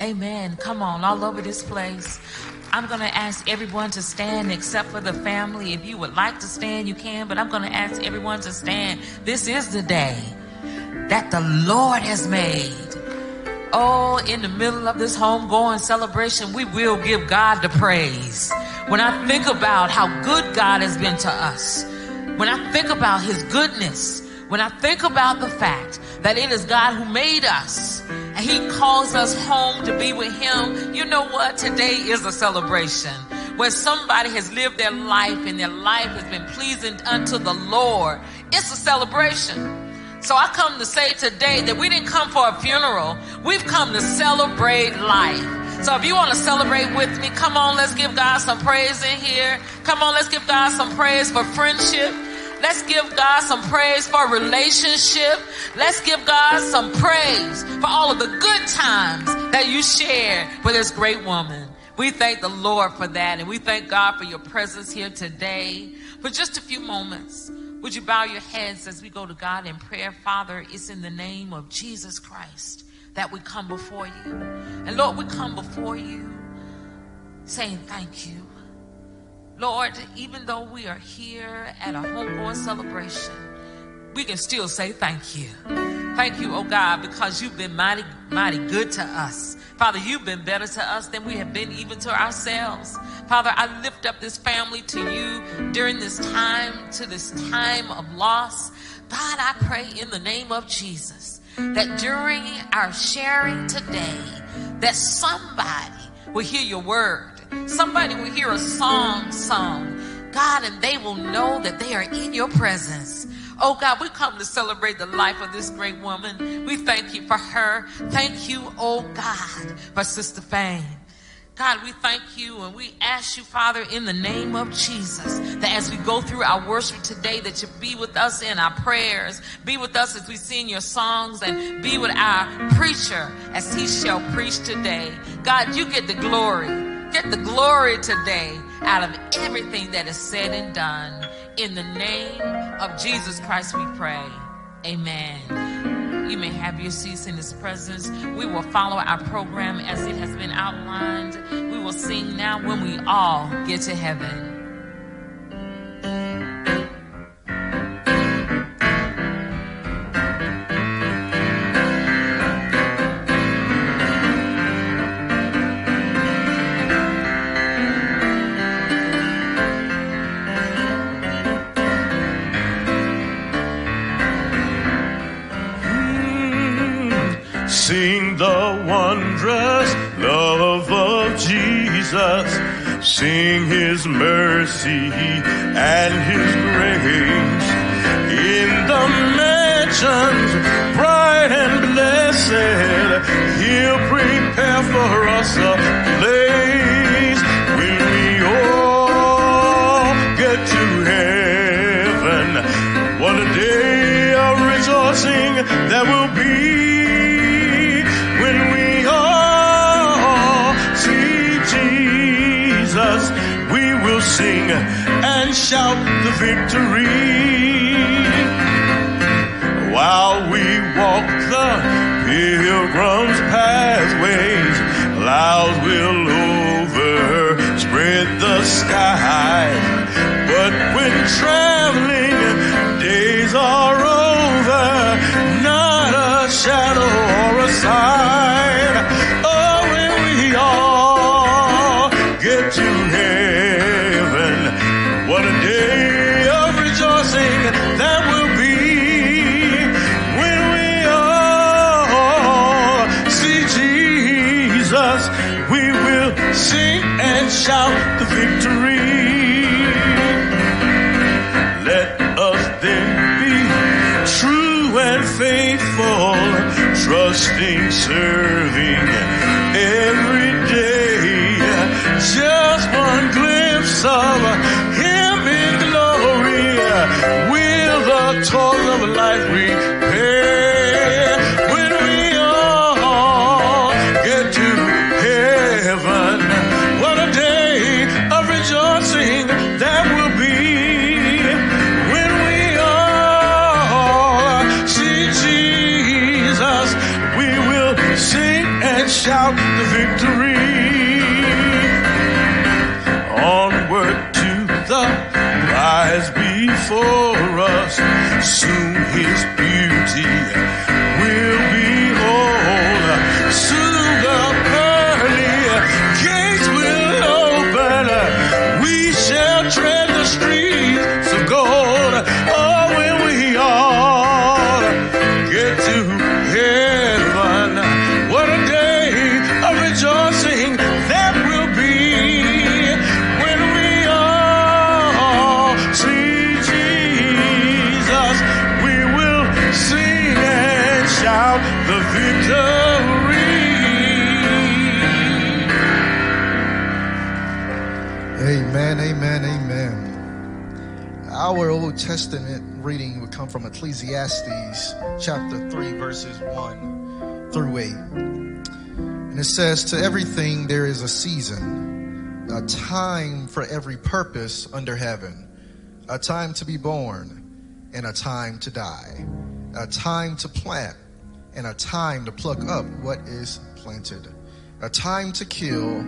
Amen. Come on, all over this place. I'm going to ask everyone to stand except for the family. If you would like to stand, you can, but I'm going to ask everyone to stand. This is the day that the Lord has made. Oh, in the middle of this homegoing celebration, we will give God the praise. When I think about how good God has been to us, when I think about his goodness, when I think about the fact that it is God who made us he calls us home to be with him, you know what? Today is a celebration where somebody has lived their life and their life has been pleasing unto the Lord. It's a celebration. So I come to say today that we didn't come for a funeral. We've come to celebrate life. So if you want to celebrate with me, come on, let's give God some praise in here. Come on, let's give God some praise for friendship. Let's give God some praise for relationship. Let's give God some praise for all of the good times that you shared with this great woman. We thank the Lord for that, and we thank God for your presence here today. For just a few moments, would you bow your heads as we go to God in prayer? Father, it's in the name of Jesus Christ that we come before you. And Lord, we come before you saying thank you. Lord, even though we are here at a homegoing celebration, we can still say thank you. Thank you, oh God, because you've been mighty, mighty good to us. Father, you've been better to us than we have been even to ourselves. Father, I lift up this family to you during this time, to this time of loss. God, I pray in the name of Jesus that during our sharing today, that somebody will hear your word Somebody will hear a song sung, God, and they will know that they are in your presence. Oh God, we come to celebrate the life of this great woman. We thank you for her. Thank you, oh God, for Sister Fame. God, we thank you and we ask you, Father, in the name of Jesus, that as we go through our worship today, that you be with us in our prayers, be with us as we sing your songs, and be with our preacher as he shall preach today. God, you get the glory. Get the glory today out of everything that is said and done. In the name of Jesus Christ, we pray. Amen. You may have your seats in His presence. We will follow our program as it has been outlined. We will sing now when we all get to heaven. Jesus, sing his mercy and his grace. In the mansions bright and blessed, he'll prepare for us a place when we all get to heaven. What a day of rejoicing that will be. Sing and shout the victory. While we walk the pilgrim's pathways, clouds will overspread the sky. Before us. Soon his Amen, amen, amen. Our Old Testament reading would come from Ecclesiastes chapter 3, verses 1 through 8. And it says, To everything there is a season, a time for every purpose under heaven, a time to be born, and a time to die, a time to plant, and a time to pluck up what is planted, a time to kill,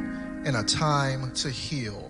and a time to heal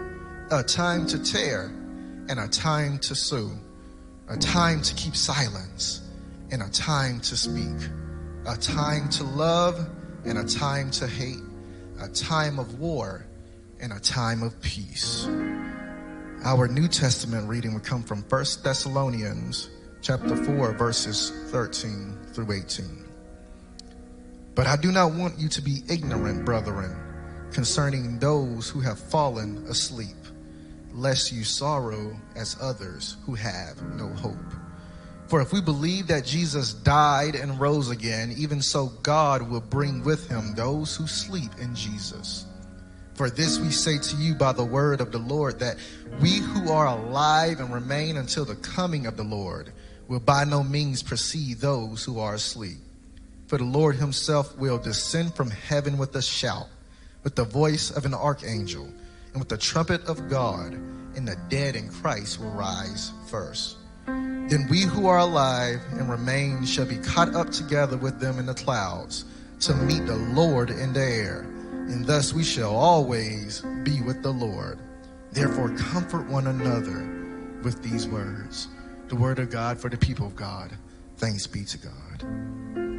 a time to tear and a time to sue, a time to keep silence and a time to speak, a time to love and a time to hate, a time of war and a time of peace. Our New Testament reading would come from 1 Thessalonians chapter 4 verses 13 through 18. But I do not want you to be ignorant, brethren, concerning those who have fallen asleep lest you sorrow as others who have no hope. For if we believe that Jesus died and rose again, even so God will bring with him those who sleep in Jesus. For this we say to you by the word of the Lord, that we who are alive and remain until the coming of the Lord will by no means precede those who are asleep. For the Lord himself will descend from heaven with a shout, with the voice of an archangel and with the trumpet of God, and the dead in Christ will rise first. Then we who are alive and remain shall be caught up together with them in the clouds to meet the Lord in the air, and thus we shall always be with the Lord. Therefore, comfort one another with these words. The word of God for the people of God. Thanks be to God.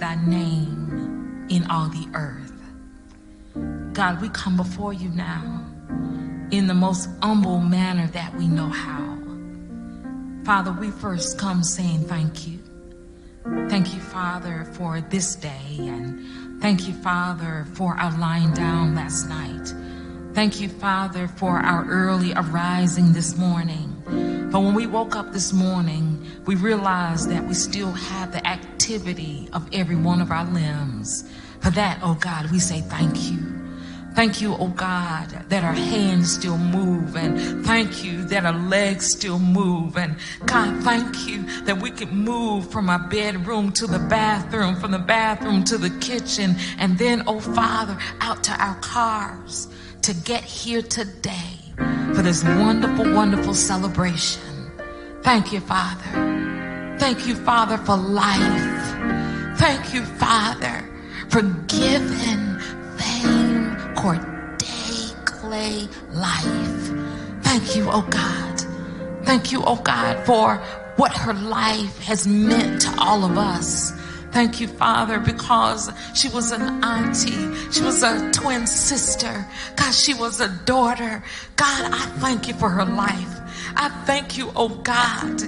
Thy name in all the earth. God, we come before you now in the most humble manner that we know how. Father, we first come saying thank you. Thank you, Father, for this day. And thank you, Father, for our lying down last night. Thank you, Father, for our early arising this morning. But when we woke up this morning, we realize that we still have the activity of every one of our limbs. For that, oh God, we say thank you. Thank you, oh God, that our hands still move. And thank you that our legs still move. And God, thank you that we can move from our bedroom to the bathroom, from the bathroom to the kitchen, and then, oh Father, out to our cars to get here today for this wonderful, wonderful celebration. Thank you, Father. Thank you, Father, for life. Thank you, Father, for giving fame, Corday Clay life. Thank you, oh God. Thank you, oh God, for what her life has meant to all of us. Thank you, Father, because she was an auntie. She was a twin sister. God, she was a daughter. God, I thank you for her life. I thank you, oh God.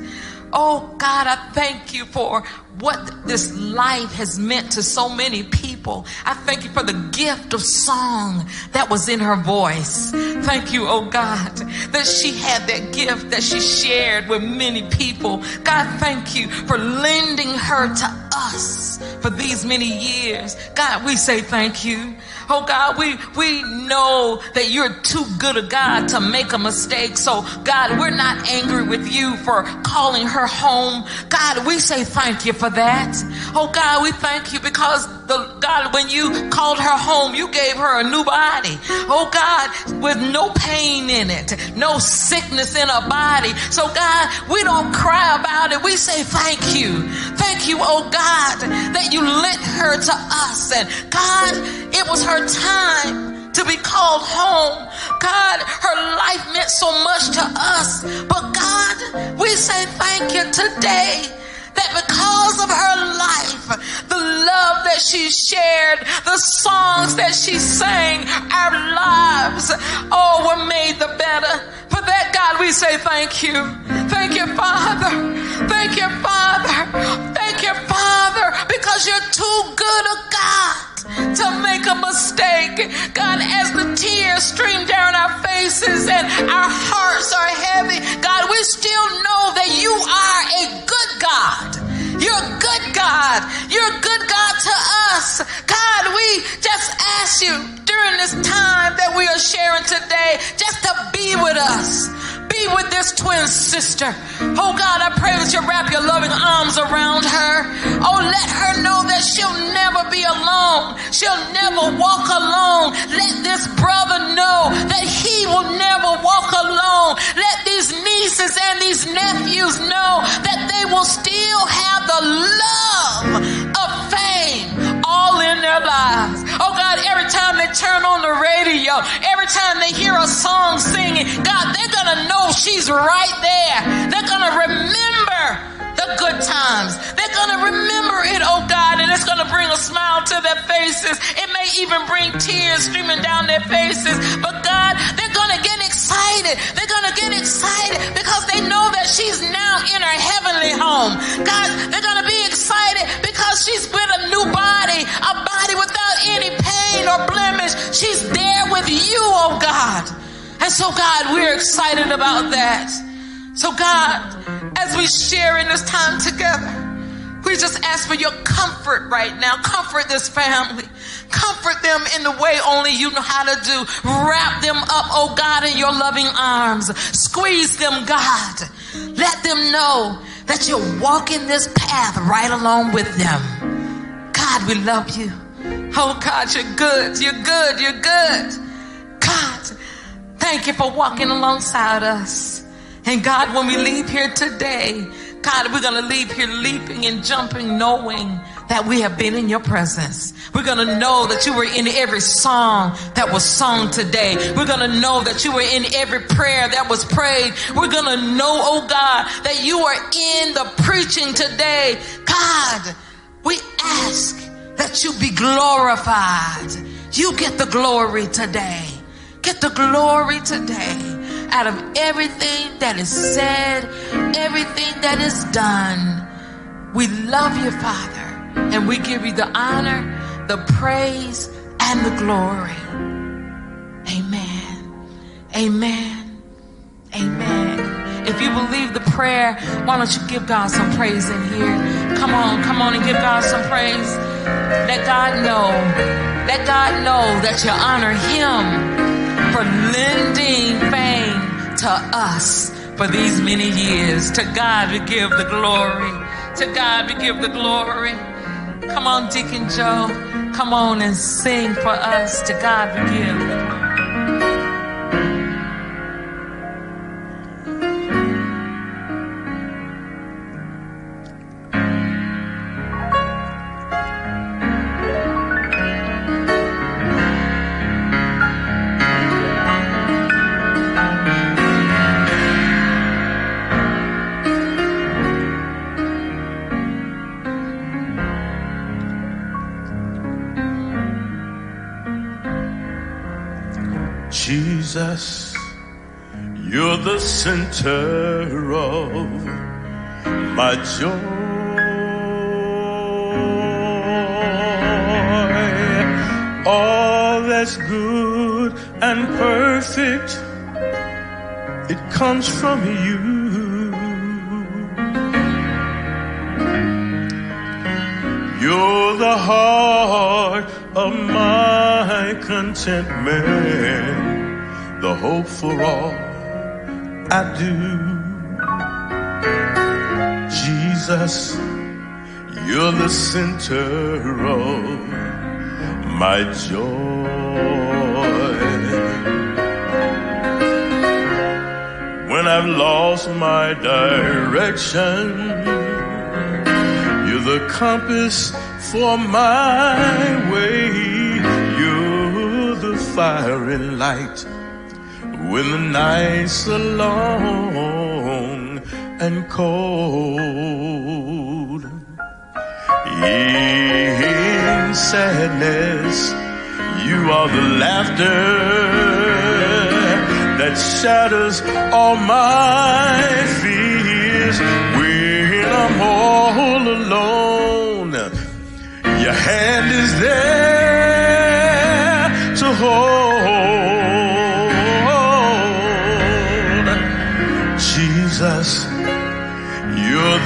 Oh God, I thank you for what this life has meant to so many people. I thank you for the gift of song that was in her voice. Thank you, oh God, that she had that gift that she shared with many people. God, thank you for lending her to us for these many years. God, we say thank you. Oh God, we, we know that you're too good a God to make a mistake. So God, we're not angry with you for calling her home. God, we say thank you for that. Oh God, we thank you because the God, when you called her home, you gave her a new body. Oh God, with no pain in it, no sickness in her body. So God, we don't cry about it. We say thank you. Thank you, oh God, that you lent her to us. And God, it was her time to be called home. God, her life meant so much to us. But God, we say thank you today that because of her life, the love that she shared, the songs that she sang, our lives all were made the better. For that, God, we say thank you. Thank you, Father. Thank you, Father. Thank you, Father, because you're too good a God to make a mistake. God, as the tears stream down our faces and our hearts are heavy, God, we still know that you are a ask you during this time that we are sharing today just to be with us be with this twin sister. Oh God, I pray that you wrap your loving arms around her. Oh, let her know that she'll never be alone. She'll never walk alone. Let this brother know that he will never walk alone. Let these nieces and these nephews know that they will still have the love of fame all in their lives. Oh God, every time they turn on the radio, every time they hear a song singing, God, they're going to know she's right there. They're going to remember the good times. They're going to remember it, oh God, and it's going to bring a smile to their faces. It may even bring tears streaming down their faces. But God, they're going to get excited. They're going to get excited because they know that she's now in her heavenly home. God, they're going to be excited because she's with a new body, a body without any pain or blemish. She's there with you, oh God. And so, God, we're excited about that. So, God, as we share in this time together, we just ask for your comfort right now. Comfort this family. Comfort them in the way only you know how to do. Wrap them up, oh God, in your loving arms. Squeeze them, God. Let them know that you're walking this path right along with them. God, we love you. Oh God, you're good. You're good. You're good. God, thank you for walking alongside us. And God, when we leave here today, God, we're going to leave here leaping and jumping, knowing that we have been in your presence. We're going to know that you were in every song that was sung today. We're going to know that you were in every prayer that was prayed. We're going to know, oh God, that you are in the preaching today. God, we ask that you be glorified. You get the glory today. Get the glory today out of everything that is said, everything that is done. We love you, Father, and we give you the honor, the praise, and the glory. Amen. Amen. Amen. If you believe the prayer, why don't you give God some praise in here? Come on, come on and give God some praise. Let God know. Let God know that you honor Him for lending to us for these many years. To God we give the glory. To God we give the glory. Come on, Deacon Joe. Come on and sing for us. To God we give Jesus, you're the center of my joy. All that's good and perfect, it comes from you. You're the heart of my contentment, the hope for all I do. Jesus, you're the center of my joy. When I've lost my direction, you're the compass for my way. You're the fire and light when the nights are long and cold. In sadness, you are the laughter that shatters all my fears. When I'm all alone, your hand is there to hold.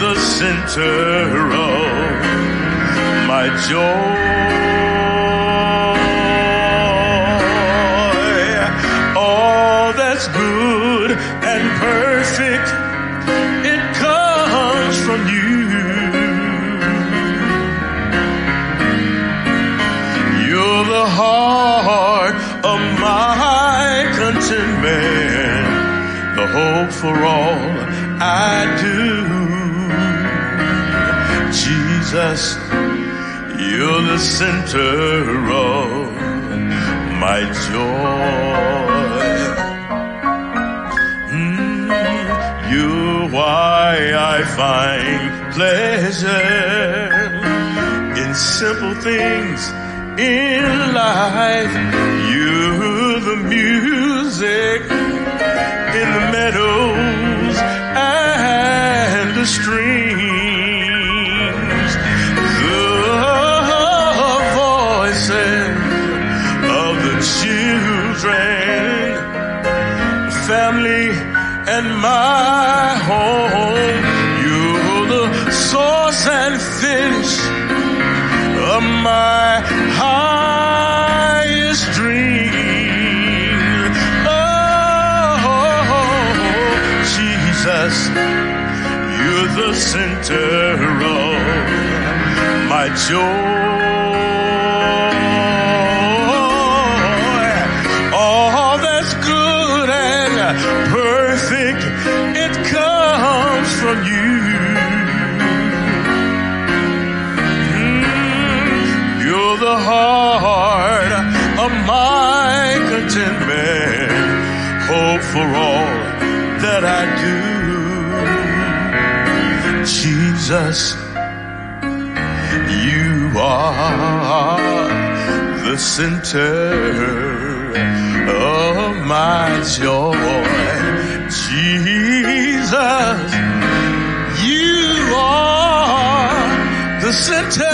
The center of my joy. All that's good and perfect, it comes from you. You're the heart of my contentment, the hope for all Jesus, you're the center of my joy. Mm, you're why I find pleasure in simple things in life. You're the music in the meadows and the streams. My. You're the source and finish of my highest dream. Oh, Jesus, you're the center of my joy. Jesus, you are the center of my joy. Jesus, you are the center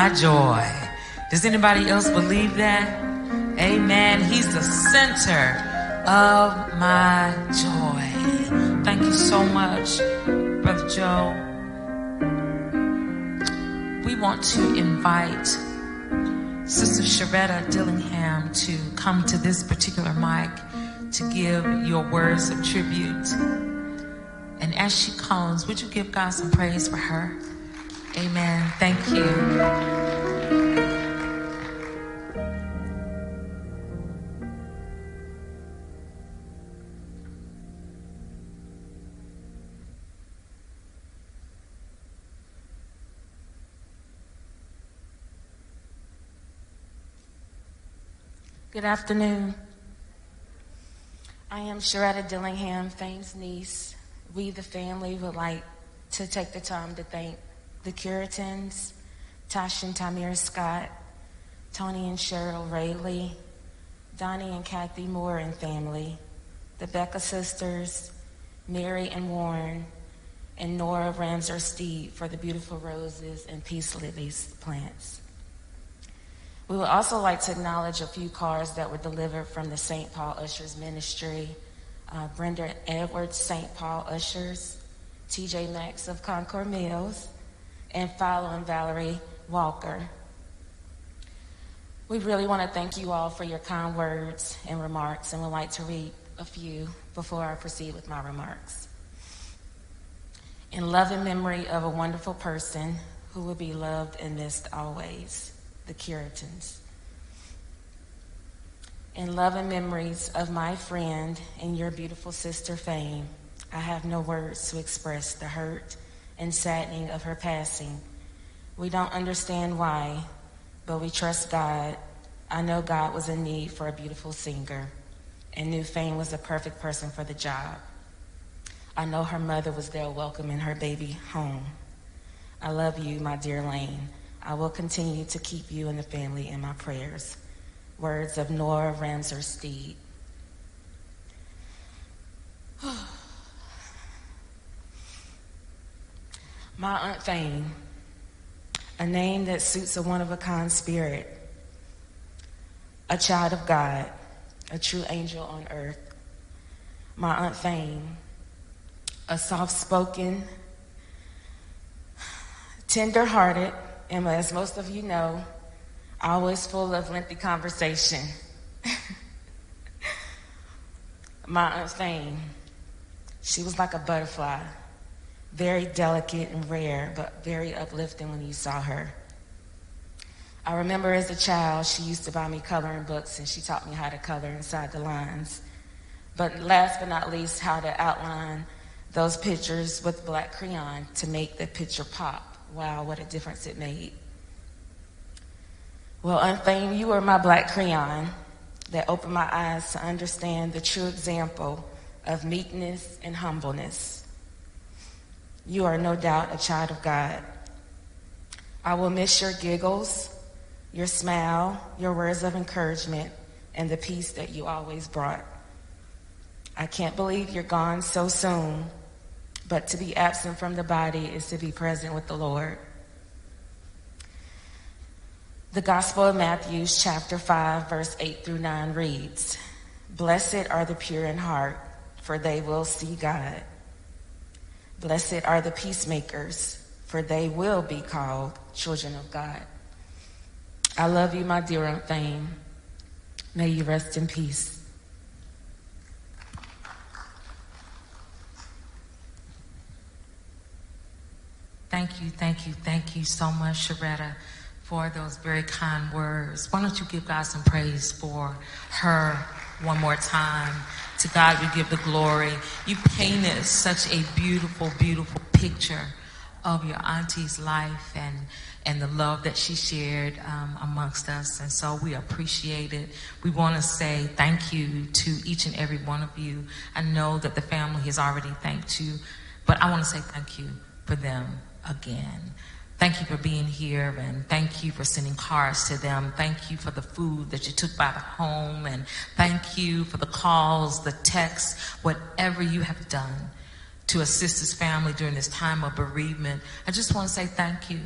my joy. Does anybody else believe that? Amen. He's the center of my joy. Thank you so much, Brother Joe. We want to invite Sister Sharetta Dillingham to come to this particular mic to give your words of tribute. And as she comes, would you give God some praise for her? Amen. Thank you. Good afternoon. I am Sharetta Dillingham, Fame's niece. We, the family, would like to take the time to thank the Curitons, Tosh and Tamir Scott, Tony and Cheryl Rayleigh, Donnie and Kathy Moore and family, the Becca sisters, Mary and Warren, and Nora Ramser Steed for the beautiful roses and peace lilies plants. We would also like to acknowledge a few cards that were delivered from the St. Paul Ushers Ministry. Uh, Brenda Edwards, St. Paul Ushers, TJ Maxx of Concord Mills, and following Valerie Walker. We really want to thank you all for your kind words and remarks, and would like to read a few before I proceed with my remarks. In love and memory of a wonderful person who will be loved and missed always the Curitons. In love and memories of my friend and your beautiful sister Fame, I have no words to express the hurt and saddening of her passing. We don't understand why, but we trust God. I know God was in need for a beautiful singer and knew Fame was the perfect person for the job. I know her mother was there welcoming her baby home. I love you, my dear Lane. I will continue to keep you and the family in my prayers. Words of Nora Ramser Steed. my Aunt Fame, a name that suits a one of a kind spirit, a child of God, a true angel on earth. My Aunt Fame, a soft spoken, tender hearted, and as most of you know, always full of lengthy conversation. My Aunt Fame, she was like a butterfly, very delicate and rare, but very uplifting when you saw her. I remember as a child, she used to buy me coloring books and she taught me how to color inside the lines. But last but not least, how to outline those pictures with black crayon to make the picture pop. Wow, what a difference it made. Well, Aunt Fame, you were my black crayon that opened my eyes to understand the true example of meekness and humbleness. You are no doubt a child of God. I will miss your giggles, your smile, your words of encouragement, and the peace that you always brought. I can't believe you're gone so soon, but to be absent from the body is to be present with the Lord. The Gospel of Matthew, chapter 5, verse 8 through 9 reads Blessed are the pure in heart, for they will see God. Blessed are the peacemakers, for they will be called children of God. I love you, my dear Aunt Fame. May you rest in peace. Thank you, thank you, thank you so much, Sharetta, for those very kind words. Why don't you give God some praise for her one more time? To God we give the glory. You painted such a beautiful, beautiful picture of your auntie's life and and the love that she shared um, amongst us. And so we appreciate it. We want to say thank you to each and every one of you. I know that the family has already thanked you, but I want to say thank you for them again. Thank you for being here and thank you for sending cards to them. Thank you for the food that you took by the home and thank you for the calls, the texts, whatever you have done to assist his family during this time of bereavement. I just want to say thank you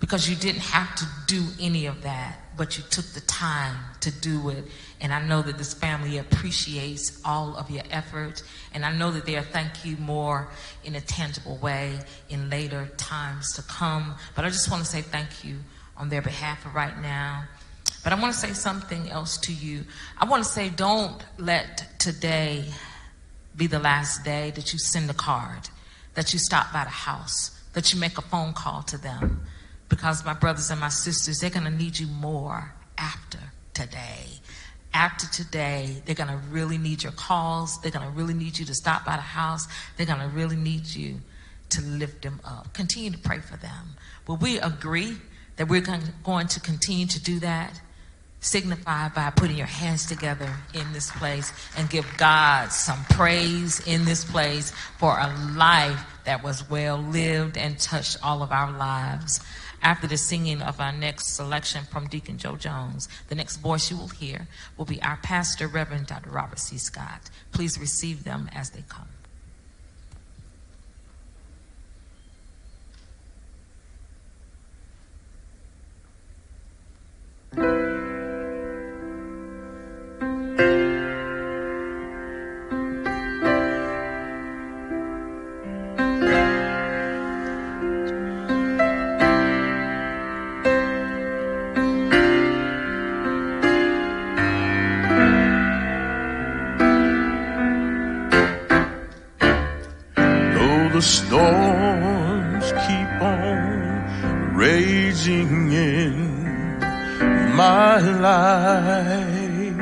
because you didn't have to do any of that, but you took the time to do it. And I know that this family appreciates all of your effort. And I know that they'll thank you more in a tangible way in later times to come. But I just want to say thank you on their behalf right now. But I want to say something else to you. I want to say don't let today be the last day that you send a card, that you stop by the house, that you make a phone call to them. Because my brothers and my sisters, they're going to need you more after today. After today, they're going to really need your calls. They're going to really need you to stop by the house. They're going to really need you to lift them up. Continue to pray for them. Will we agree that we're going to continue to do that? Signify by putting your hands together in this place and give God some praise in this place for a life that was well lived and touched all of our lives. After the singing of our next selection from Deacon Joe Jones, the next voice you will hear will be our pastor, Reverend Dr. Robert C. Scott. Please receive them as they come. the raging in my life.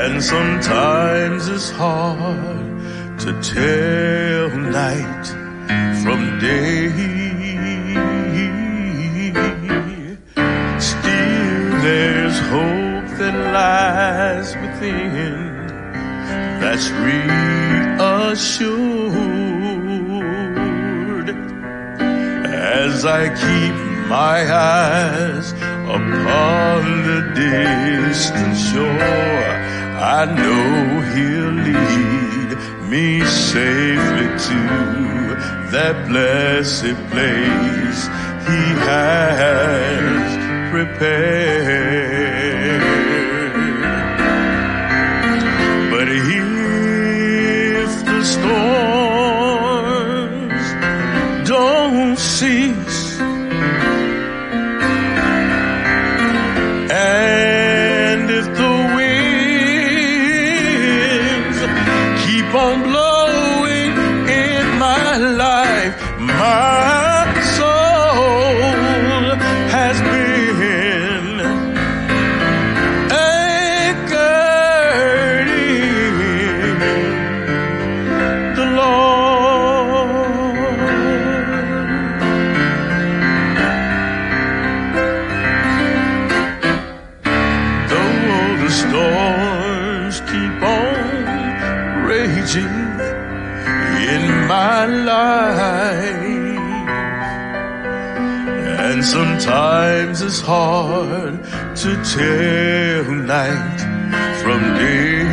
And sometimes it's hard to tell night from day. Still, there's hope that lies within that's reassured as I keep my eyes upon the distant shore. I know he'll lead me safely to that blessed place he has prepared. But if the storms sometimes it's hard to tell night from day.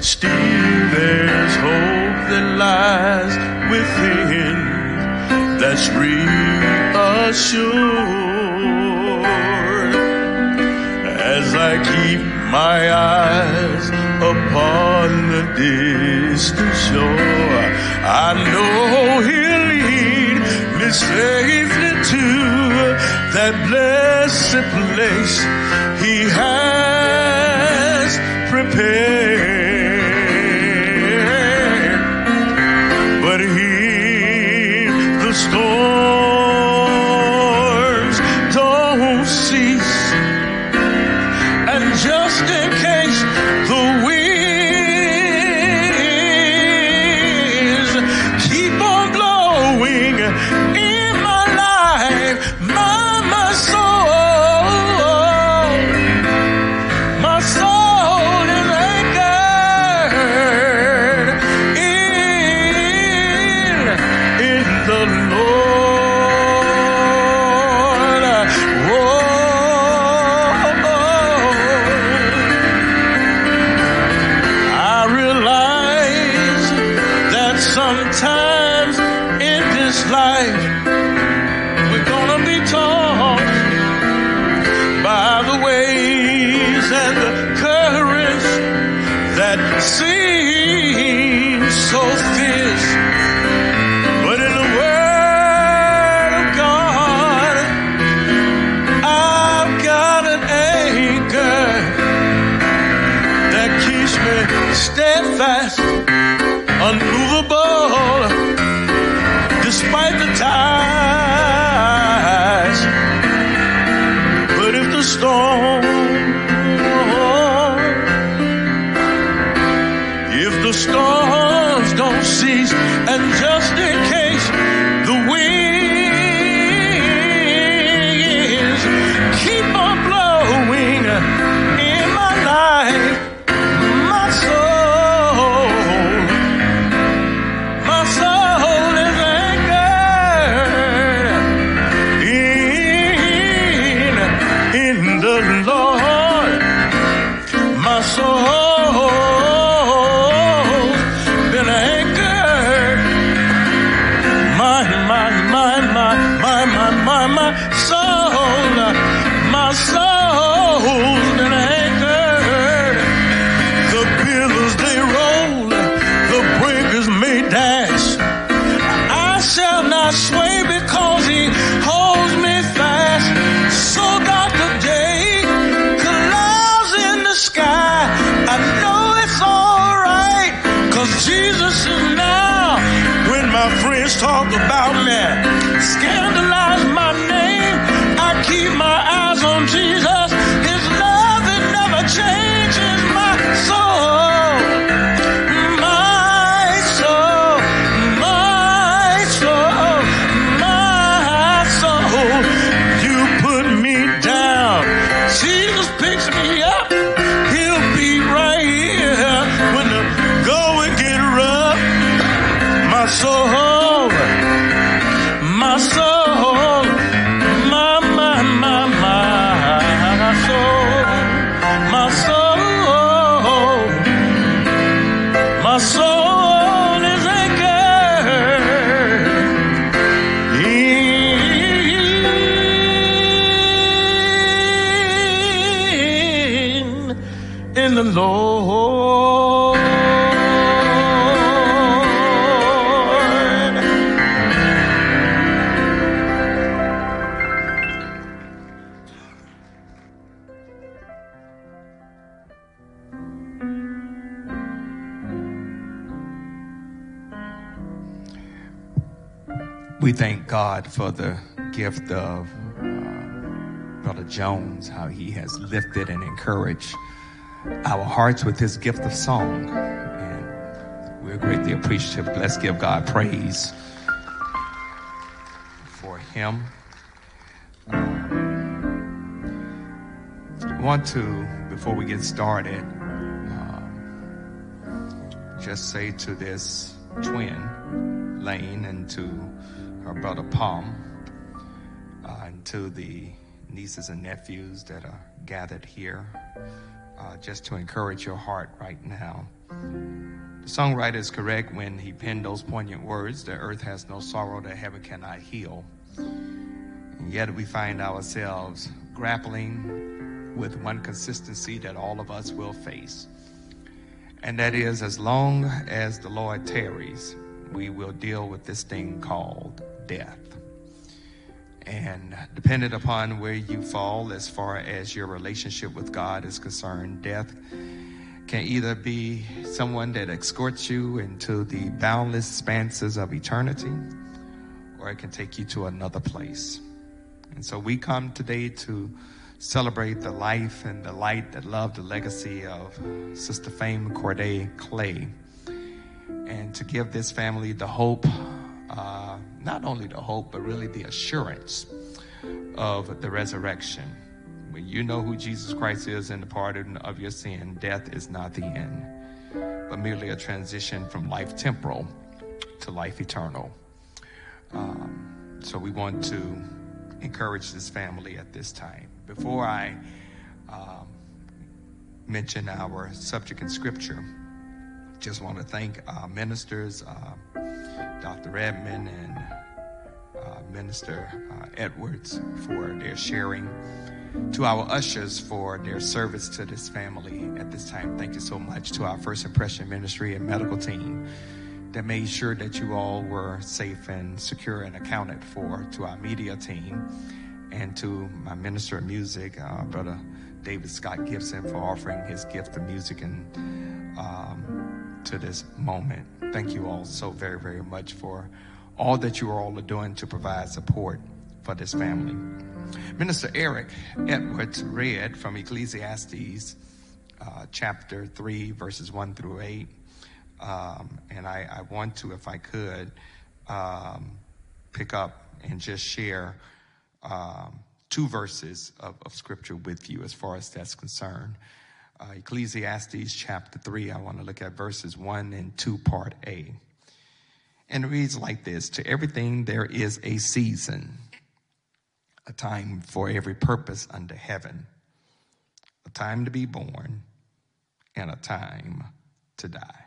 Still, there's hope that lies within that's reassured as I keep my eyes upon the distant shore. I know lead me safely to that blessed place He has prepared. Storm, if the storms don't cease, and Lord. We thank God for the gift of uh, Brother Jones, how he has lifted and encouraged our hearts with his gift of song. And we're greatly appreciative. Let's give God praise for him. I want to, before we get started, um, just say to this twin, Lane, and to her brother Palm, uh, and to the nieces and nephews that are gathered here, uh, just to encourage your heart right now. The songwriter is correct when he penned those poignant words the earth has no sorrow that heaven cannot heal. And yet we find ourselves grappling with one consistency that all of us will face. And that is, as long as the Lord tarries, we will deal with this thing called death. And dependent upon where you fall as far as your relationship with God is concerned, death can either be someone that escorts you into the boundless expanses of eternity, or it can take you to another place. And so we come today to celebrate the life and the light that loved the legacy of Sister Fame Corday Clay, and to give this family the hope, uh, not only the hope, but really the assurance of the resurrection. When you know who Jesus Christ is and the pardon of your sin, death is not the end, but merely a transition from life temporal to life eternal. Um, so we want to encourage this family at this time. Before I um, mention our subject in Scripture, just want to thank our ministers, uh, Dr. Redmond and uh, Minister uh, Edwards, for their sharing to our ushers for their service to this family at this time. Thank you so much to our First Impression Ministry and medical team that made sure that you all were safe and secure and accounted for, to our media team, and to my minister of music, uh, Brother David Scott Gibson, for offering his gift of music and um, to this moment. Thank you all so very, very much for all that you are all are doing to provide support for this family. Minister Eric Edwards read from Ecclesiastes uh, chapter 3, verses 1 through 8. Um, and I, I, want to, if I could, um, pick up and just share um, two verses of, of, scripture with you as far as that's concerned. Uh, Ecclesiastes chapter 3, I want to look at verses 1 and 2, part A. And it reads like this To everything there is a season, a time for every purpose under heaven, a time to be born, and a time to die.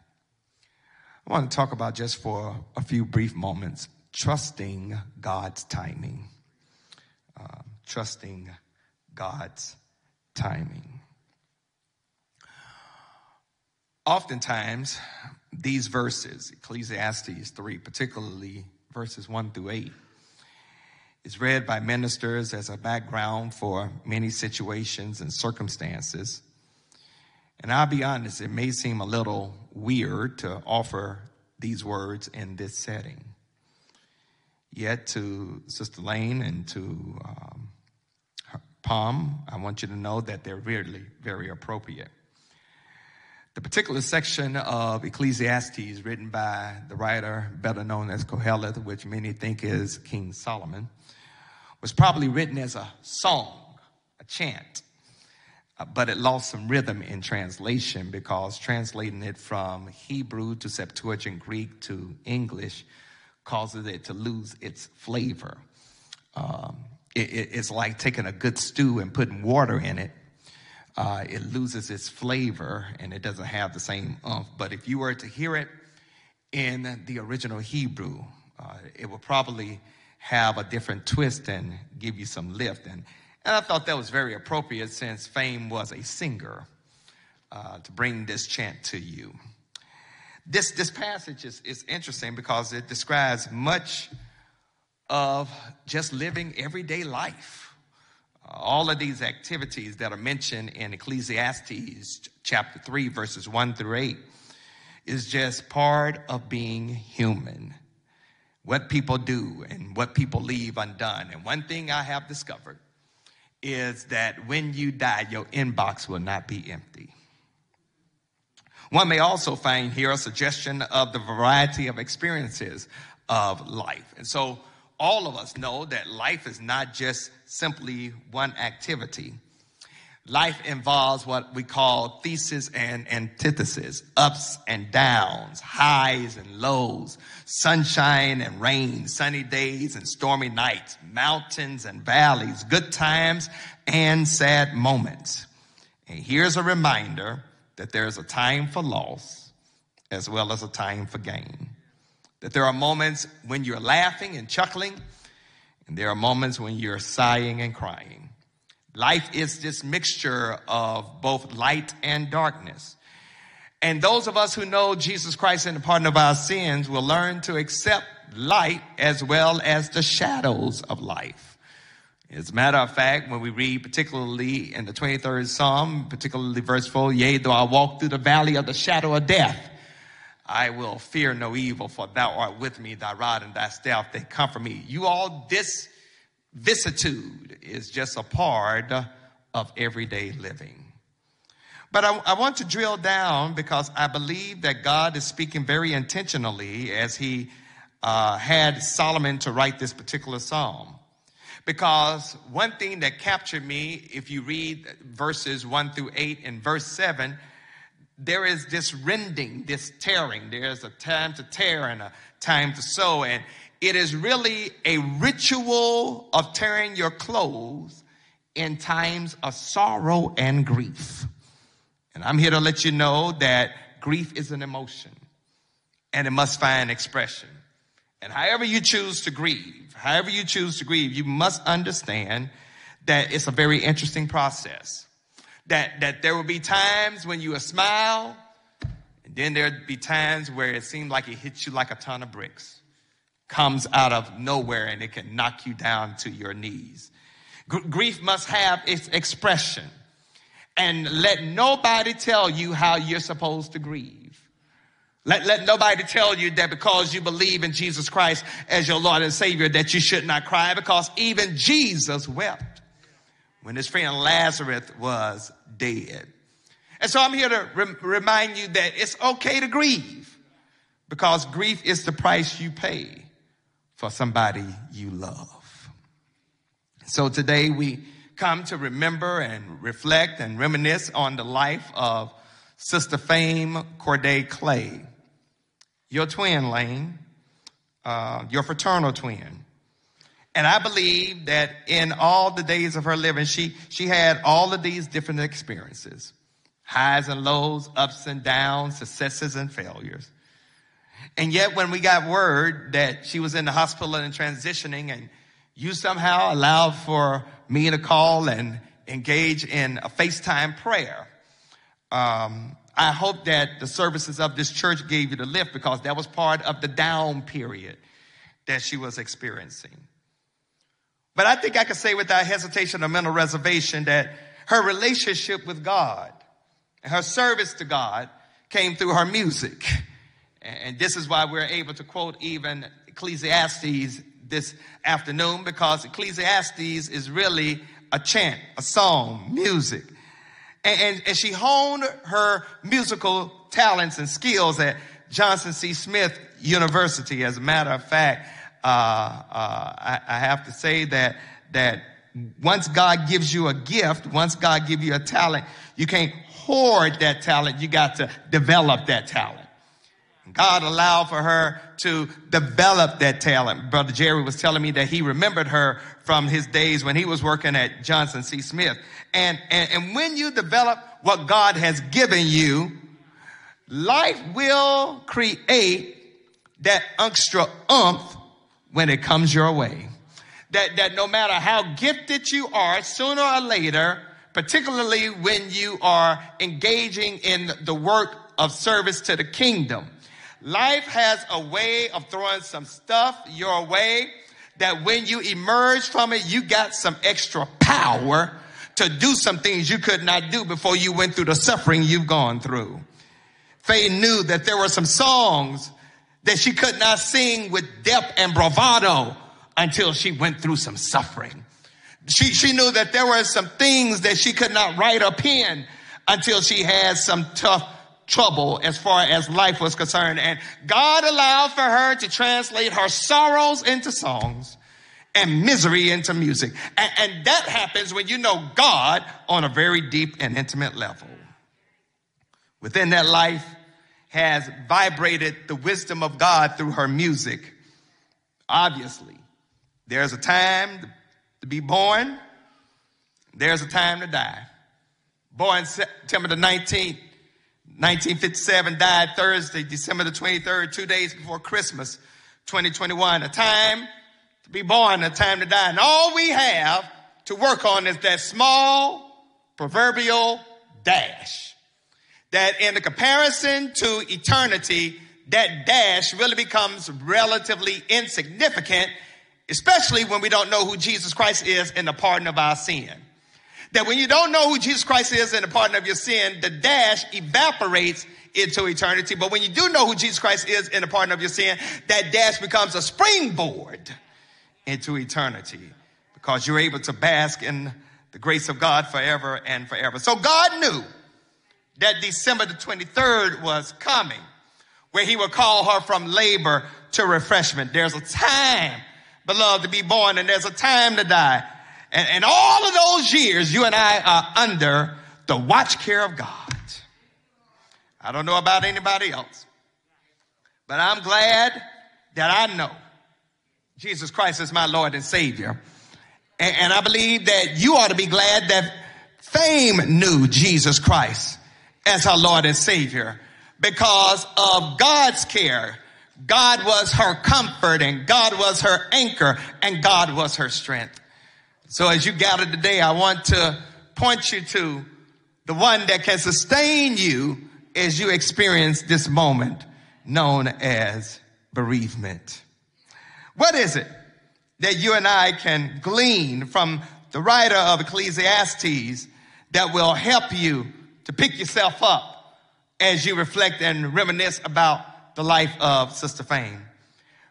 I want to talk about just for a few brief moments trusting God's timing. Uh, trusting God's timing. Oftentimes, these verses, Ecclesiastes 3, particularly verses 1 through 8, is read by ministers as a background for many situations and circumstances. And I'll be honest, it may seem a little weird to offer these words in this setting. Yet, to Sister Lane and to um, Palm, I want you to know that they're really very appropriate. The particular section of Ecclesiastes written by the writer better known as Koheleth, which many think is King Solomon, was probably written as a song, a chant, uh, but it lost some rhythm in translation because translating it from Hebrew to Septuagint Greek to English causes it to lose its flavor. Um, it, it, it's like taking a good stew and putting water in it uh, it loses its flavor and it doesn't have the same umph. But if you were to hear it in the original Hebrew, uh, it would probably have a different twist and give you some lift. And, and I thought that was very appropriate since Fame was a singer uh, to bring this chant to you. This, this passage is, is interesting because it describes much of just living everyday life all of these activities that are mentioned in Ecclesiastes chapter 3, verses 1 through 8, is just part of being human. What people do and what people leave undone. And one thing I have discovered is that when you die, your inbox will not be empty. One may also find here a suggestion of the variety of experiences of life. And so all of us know that life is not just simply one activity. Life involves what we call thesis and antithesis, ups and downs, highs and lows, sunshine and rain, sunny days and stormy nights, mountains and valleys, good times and sad moments. And here's a reminder that there's a time for loss as well as a time for gain. That there are moments when you're laughing and chuckling, and there are moments when you're sighing and crying. Life is this mixture of both light and darkness. And those of us who know Jesus Christ and the pardon of our sins will learn to accept light as well as the shadows of life. As a matter of fact, when we read particularly in the 23rd Psalm, particularly verse 4, yea, though I walk through the valley of the shadow of death, I will fear no evil, for thou art with me, thy rod and thy staff, they comfort me. You all, this vicissitude is just a part of everyday living. But I, I, want to drill down because I believe that God is speaking very intentionally as he uh, had Solomon to write this particular psalm. Because one thing that captured me, if you read verses 1 through 8 and verse 7, there is this rending, this tearing. There's a time to tear and a time to sew. And it is really a ritual of tearing your clothes in times of sorrow and grief. And I'm here to let you know that grief is an emotion and it must find expression. And however you choose to grieve, however you choose to grieve, you must understand that it's a very interesting process. That, that there will be times when you will smile, and then there'd be times where it seemed like it hits you like a ton of bricks. Comes out of nowhere and it can knock you down to your knees. Gr- grief must have its expression. And let nobody tell you how you're supposed to grieve. Let, let nobody tell you that because you believe in Jesus Christ as your Lord and Savior that you should not cry because even Jesus wept when his friend Lazarus was dead. And so I'm here to re- remind you that it's okay to grieve because grief is the price you pay for somebody you love. So today we come to remember and reflect and reminisce on the life of Sister Fame Corday Clay, your twin, Lane, uh, your fraternal twin. And I believe that in all the days of her living, she, she had all of these different experiences highs and lows, ups and downs, successes and failures. And yet, when we got word that she was in the hospital and transitioning, and you somehow allowed for me to call and engage in a FaceTime prayer. Um, I hope that the services of this church gave you the lift because that was part of the down period that she was experiencing. But I think I can say without hesitation or mental reservation that her relationship with God and her service to God came through her music. And this is why we're able to quote even Ecclesiastes this afternoon because Ecclesiastes is really a chant, a song, music. And, and, and, she honed her musical talents and skills at Johnson C. Smith University. As a matter of fact, uh, uh, I, I have to say that, that once God gives you a gift, once God gives you a talent, you can't hoard that talent. You got to develop that talent. God allowed for her to develop that talent. Brother Jerry was telling me that he remembered her from his days when he was working at Johnson C. Smith. And, and, and when you develop what God has given you, life will create that extra umph when it comes your way. That, that no matter how gifted you are, sooner or later, particularly when you are engaging in the work of service to the kingdom, Life has a way of throwing some stuff your way that when you emerge from it, you got some extra power to do some things you could not do before you went through the suffering you've gone through. Faye knew that there were some songs that she could not sing with depth and bravado until she went through some suffering. She, she knew that there were some things that she could not write or pen until she had some tough trouble as far as life was concerned. And God allowed for her to translate her sorrows into songs and misery into music. And, and, that happens when you know God on a very deep and intimate level. Within that life has vibrated the wisdom of God through her music. Obviously, there's a time to be born. There's a time to die. Born September the 19th, 1957 died Thursday, December the 23rd, two days before Christmas, 2021. A time to be born, a time to die. And all we have to work on is that small proverbial dash. That in the comparison to eternity, that dash really becomes relatively insignificant, especially when we don't know who Jesus Christ is in the pardon of our sin that when you don't know who Jesus Christ is and the pardon of your sin, the dash evaporates into eternity. But when you do know who Jesus Christ is and the pardon of your sin, that dash becomes a springboard into eternity because you're able to bask in the grace of God forever and forever. So God knew that December the 23rd was coming where he would call her from labor to refreshment. There's a time, beloved, to be born and there's a time to die. And, and all of those years, you and I are under the watch care of God. I don't know about anybody else, but I'm glad that I know Jesus Christ is my Lord and Savior. And, and I believe that you ought to be glad that fame knew Jesus Christ as her Lord and Savior because of God's care. God was her comfort and God was her anchor and God was her strength. So as you gather today, I want to point you to the one that can sustain you as you experience this moment known as bereavement. What is it that you and I can glean from the writer of Ecclesiastes that will help you to pick yourself up as you reflect and reminisce about the life of Sister Fame?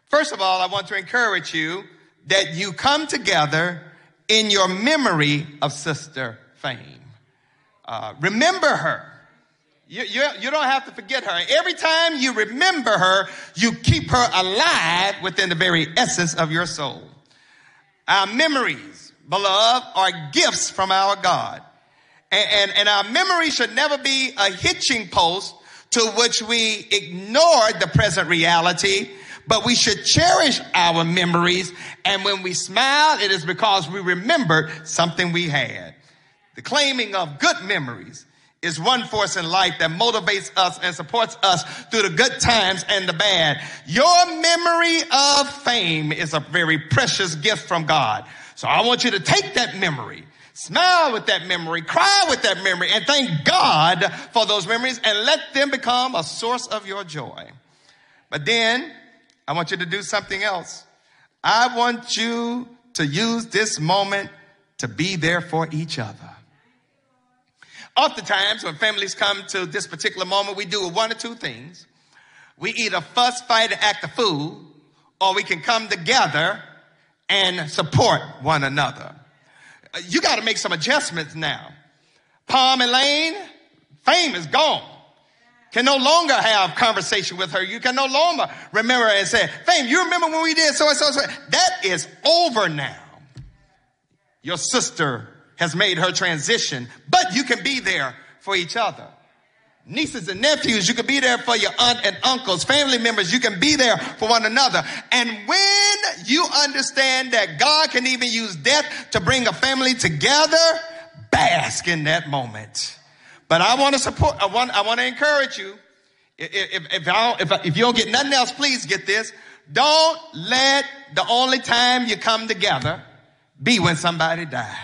First of all, I want to encourage you that you come together in your memory of Sister Fame. Uh, remember her. You, you, you, don't have to forget her. Every time you remember her, you keep her alive within the very essence of your soul. Our memories, beloved, are gifts from our God. And, and, and our memory should never be a hitching post to which we ignore the present reality but we should cherish our memories. And when we smile, it is because we remembered something we had. The claiming of good memories is one force in life that motivates us and supports us through the good times and the bad. Your memory of fame is a very precious gift from God. So I want you to take that memory, smile with that memory, cry with that memory, and thank God for those memories and let them become a source of your joy. But then I want you to do something else. I want you to use this moment to be there for each other. Oftentimes, when families come to this particular moment, we do one or two things. We either fuss, fight, and act a fool, or we can come together and support one another. You got to make some adjustments now. Palm and Lane, fame is gone can no longer have conversation with her. You can no longer remember and say, Fame, you remember when we did so and so, so. That is over now. Your sister has made her transition, but you can be there for each other. Nieces and nephews, you can be there for your aunt and uncles, family members, you can be there for one another. And when you understand that God can even use death to bring a family together, bask in that moment. But I want to support, I want, I want to encourage you. If, if, if, if, you don't get nothing else, please get this. Don't let the only time you come together be when somebody died.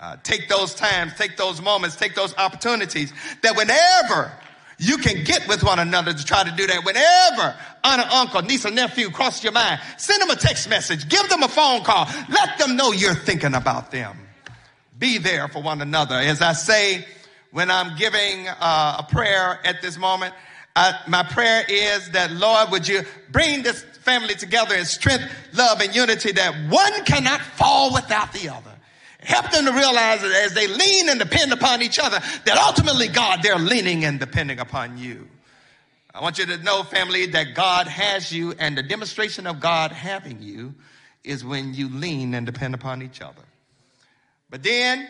Uh, take those times, take those moments, take those opportunities that whenever you can get with one another to try to do that. Whenever aunt or uncle, niece or nephew cross your mind, send them a text message, give them a phone call, let them know you're thinking about them. Be there for one another. As I say, when I'm giving uh, a prayer at this moment, I, my prayer is that Lord, would you bring this family together in strength, love, and unity that one cannot fall without the other. Help them to realize that as they lean and depend upon each other, that ultimately, God, they're leaning and depending upon you. I want you to know, family, that God has you, and the demonstration of God having you is when you lean and depend upon each other. But then,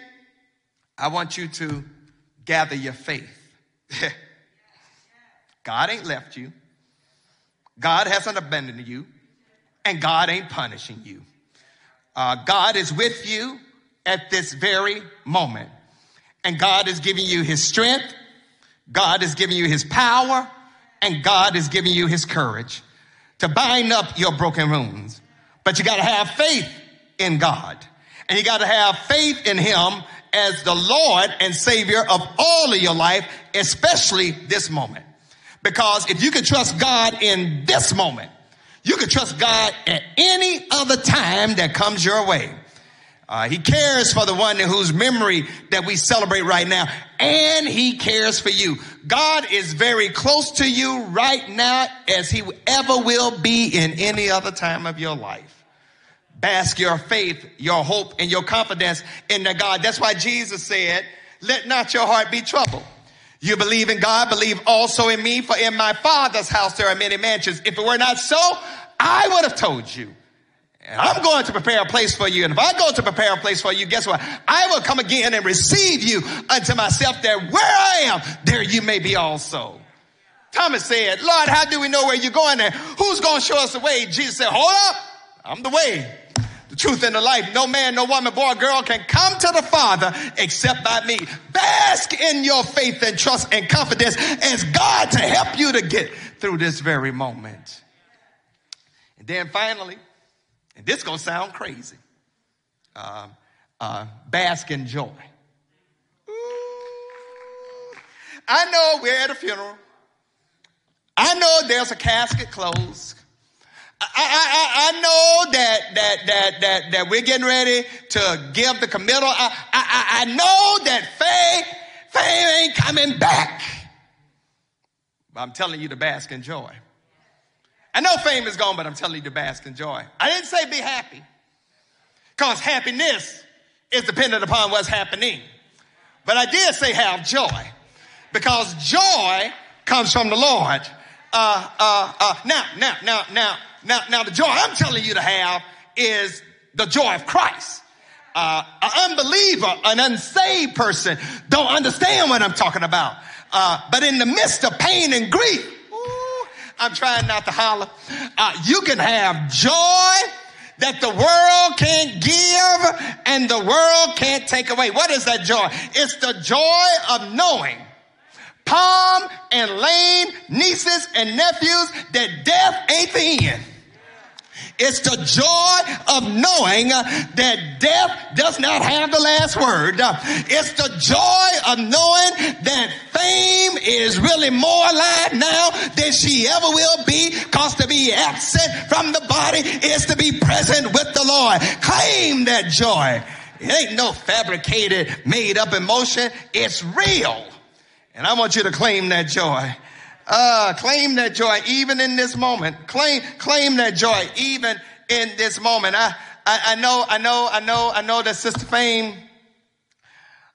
I want you to gather your faith. God ain't left you. God hasn't abandoned you. And God ain't punishing you. Uh, God is with you at this very moment. And God is giving you his strength. God is giving you his power. And God is giving you his courage to bind up your broken wounds. But you got to have faith in God. And you got to have faith in him as the Lord and Savior of all of your life, especially this moment. Because if you can trust God in this moment, you can trust God at any other time that comes your way. Uh, he cares for the one whose memory that we celebrate right now, and he cares for you. God is very close to you right now as he ever will be in any other time of your life. Bask your faith, your hope, and your confidence in the God. That's why Jesus said, let not your heart be troubled. You believe in God, believe also in me, for in my Father's house there are many mansions. If it were not so, I would have told you. And I'm going to prepare a place for you. And if I go to prepare a place for you, guess what? I will come again and receive you unto myself that where I am, there you may be also. Thomas said, Lord, how do we know where you're going there? Who's going to show us the way? Jesus said, hold up. I'm the way the truth and the life. No man, no woman, boy, girl can come to the Father except by me. Bask in your faith and trust and confidence as God to help you to get through this very moment. And then finally, and this gonna sound crazy. Um, uh, bask in joy. I know we're at a funeral. I know there's a casket closed. I, I, I, know that, that, that, that, that we're getting ready to give the committal. I, I, I know that Faye, Faye ain't coming back. But I'm telling you to bask in joy. I know fame is gone, but I'm telling you to bask in joy. I didn't say be happy. Because happiness is dependent upon what's happening. But I did say have joy. Because joy comes from the Lord. Uh, uh, uh, now, now, now, now, now, now, the joy I'm telling you to have is the joy of Christ. Uh, an unbeliever, an unsaved person don't understand what I'm talking about. Uh, but in the midst of pain and grief, I'm trying not to holler. Uh, you can have joy that the world can't give and the world can't take away. What is that joy? It's the joy of knowing Palm and Lane, nieces and nephews that death ain't the end. It's the joy of knowing uh, that death does not have the last word. Uh, it's the joy of knowing that fame is really more alive now than she ever will be because to be absent from the body is to be present with the Lord. Claim that joy. It ain't no fabricated, made up emotion. It's real. And I want you to claim that joy. Uh, claim that joy even in this moment. Claim, claim that joy even in this moment. I, I, I know, I know, I know, I know that Sister Fame,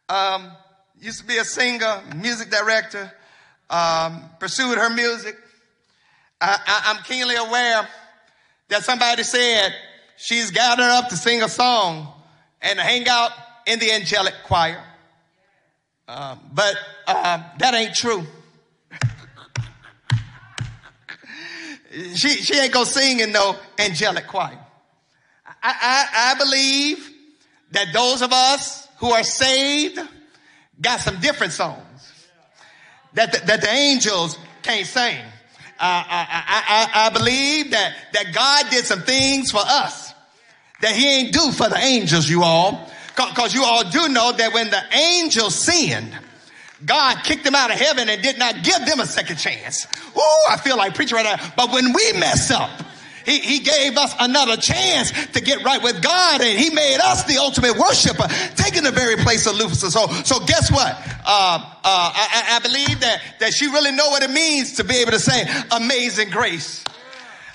um, used to be a singer, music director, um, pursued her music. I, I, I'm keenly aware that somebody said she's gathered up to sing a song and hang out in the angelic choir. Um, but uh, that ain't true. She, she ain't gonna sing in no angelic choir. I, I, I believe that those of us who are saved got some different songs that the, that the angels can't sing. Uh, I, I, I, believe that, that God did some things for us that he ain't do for the angels, you all. Cause you all do know that when the angels sinned, God kicked them out of heaven and did not give them a second chance. Oh, I feel like preaching right now. But when we mess up, he, he gave us another chance to get right with God and he made us the ultimate worshiper, taking the very place of Lucifer. So, so guess what? Uh, uh, I, I believe that, that she really know what it means to be able to say amazing grace.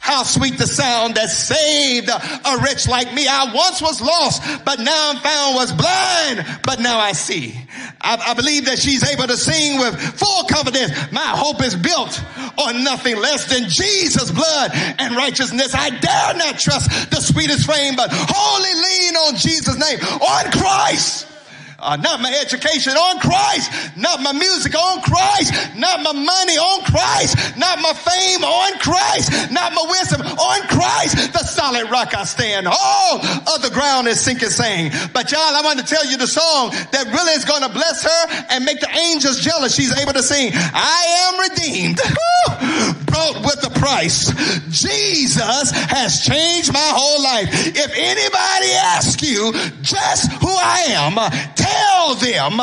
How sweet the sound that saved a wretch like me. I once was lost, but now I'm found was blind, but now I see. I, I, believe that she's able to sing with full confidence. My hope is built on nothing less than Jesus' blood and righteousness. I dare not trust the sweetest frame, but wholly lean on Jesus' name, on Christ. Uh, not my education on Christ, not my music on Christ, not my money on Christ, not my fame on Christ, not my wisdom on Christ, the solid rock I stand. All other ground is sinking sand. But y'all, I want to tell you the song that really is going to bless her and make the angels jealous. She's able to sing, I am redeemed, brought with the price. Jesus has changed my whole life. If anybody asks you just who I am, Tell them,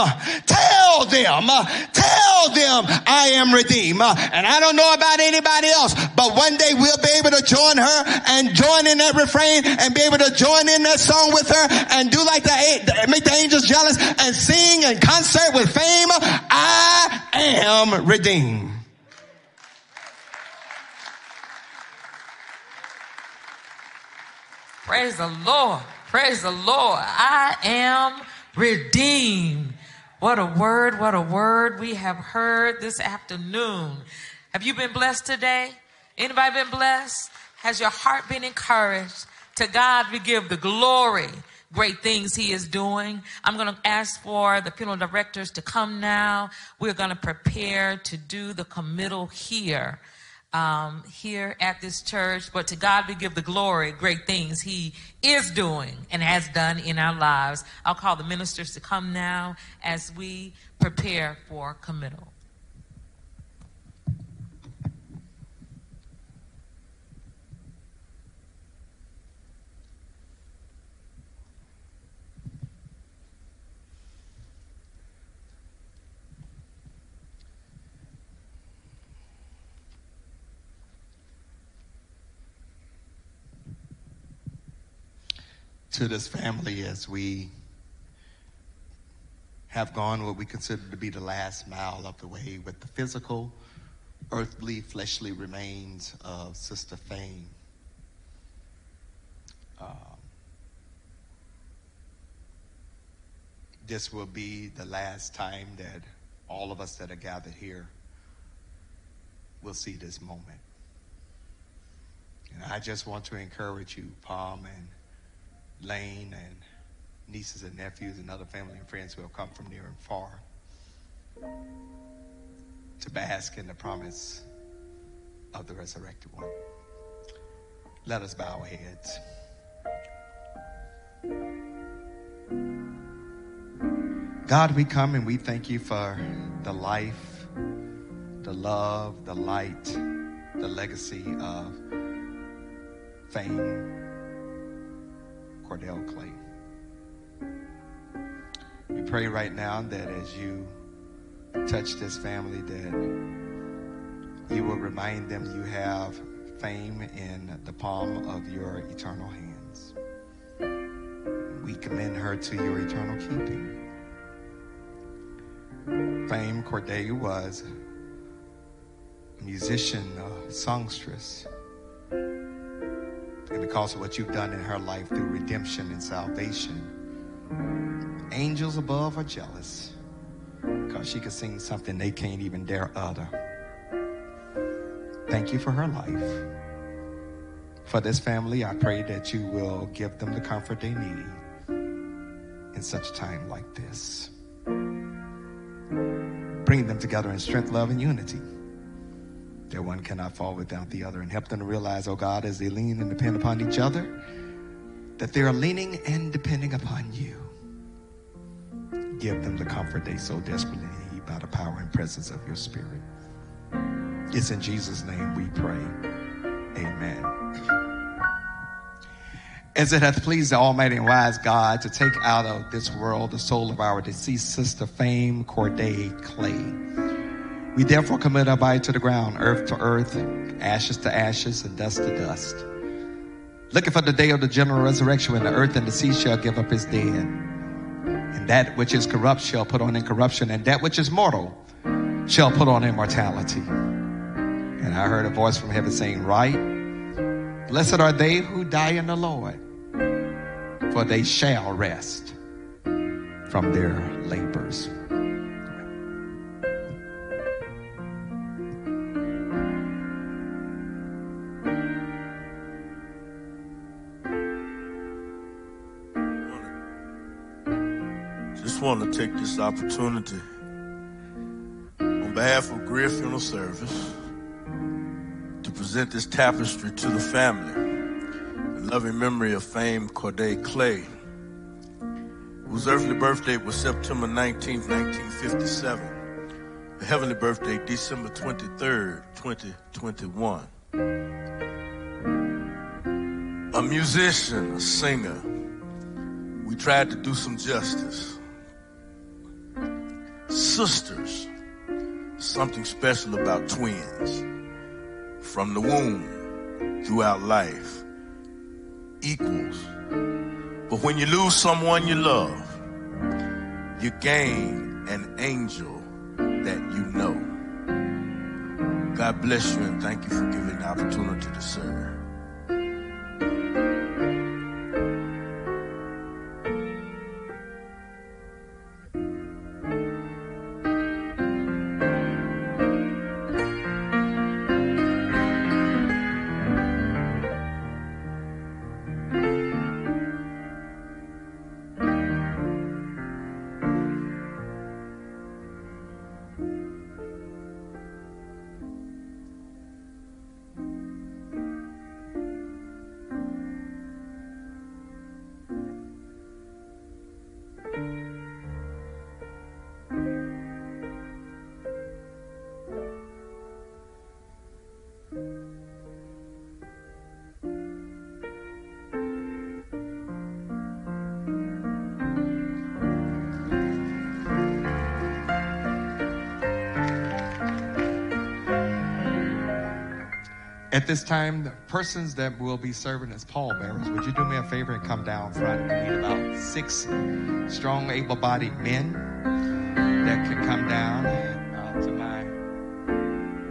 tell them, tell them I am redeemed. And I don't know about anybody else, but one day we'll be able to join her and join in that refrain and be able to join in that song with her and do like the, make the angels jealous and sing in concert with fame. I am redeemed. Praise the Lord. Praise the Lord. I am redeemed. What a word, what a word we have heard this afternoon. Have you been blessed today? Anybody been blessed? Has your heart been encouraged? To God we give the glory, great things he is doing. I'm going to ask for the funeral directors to come now. We're going to prepare to do the committal here um, here at this church, but to God we give the glory, great things He is doing and has done in our lives. I'll call the ministers to come now as we prepare for committal. To this family as we have gone what we consider to be the last mile of the way with the physical, earthly, fleshly remains of Sister Fane. Um, this will be the last time that all of us that are gathered here will see this moment. And I just want to encourage you, Palm and Lane and nieces and nephews and other family and friends who have come from near and far to bask in the promise of the resurrected one. Let us bow our heads. God, we come and we thank you for the life, the love, the light, the legacy of fame, Cordell Clay. We pray right now that as you touch this family, that you will remind them you have fame in the palm of your eternal hands. We commend her to your eternal keeping. Fame Cordelia was a musician, a songstress. And because of what you've done in her life through redemption and salvation, angels above are jealous because she could sing something they can't even dare utter. Thank you for her life. For this family, I pray that you will give them the comfort they need in such a time like this bring them together in strength, love, and unity. That one cannot fall without the other and help them to realize, oh God, as they lean and depend upon each other, that they are leaning and depending upon you. Give them the comfort they so desperately need by the power and presence of your spirit. It's in Jesus' name we pray. Amen as it hath pleased the Almighty and wise God to take out of this world the soul of our deceased sister, Fame Corday Clay. We therefore commit our body to the ground, earth to earth, ashes to ashes, and dust to dust. Looking for the day of the general resurrection when the earth and the sea shall give up his dead. And that which is corrupt shall put on incorruption, and that which is mortal shall put on immortality. And I heard a voice from heaven saying, Right, blessed are they who die in the Lord for they shall rest from their labors. Want to take this opportunity on behalf of Greer Funeral Service to present this tapestry to the family in loving memory of famed Corday Clay, whose earthly birthday was September 19, 1957. The heavenly birthday, December 23rd, 2021. A musician, a singer. We tried to do some justice. Sisters, something special about twins. From the womb throughout life equals. But when you lose someone you love, you gain an angel that you know. God bless you and thank you for giving the opportunity to serve. At this time, the persons that will be serving as pallbearers, would you do me a favor and come down front? We need about six strong, able-bodied men that can come down uh, to my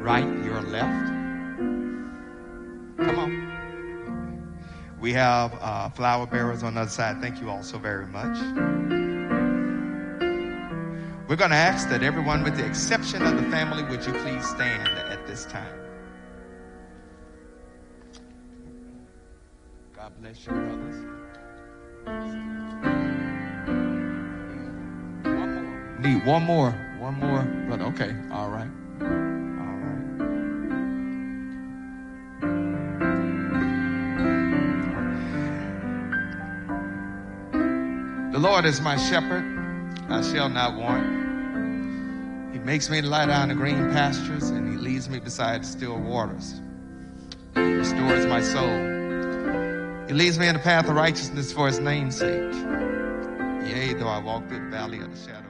right, your left. Come on. We have uh, flower bearers on the other side. Thank you all so very much. We're going to ask that everyone, with the exception of the family, would you please stand at this time? Bless you, brothers. Need one more. One more. Brother. Okay. All right. All right. The Lord is my shepherd. I shall not want. He makes me lie down in green pastures and he leads me beside still waters. He restores my soul. He leads me in the path of righteousness for his name's sake. Yea, though I walk through the valley of the shadow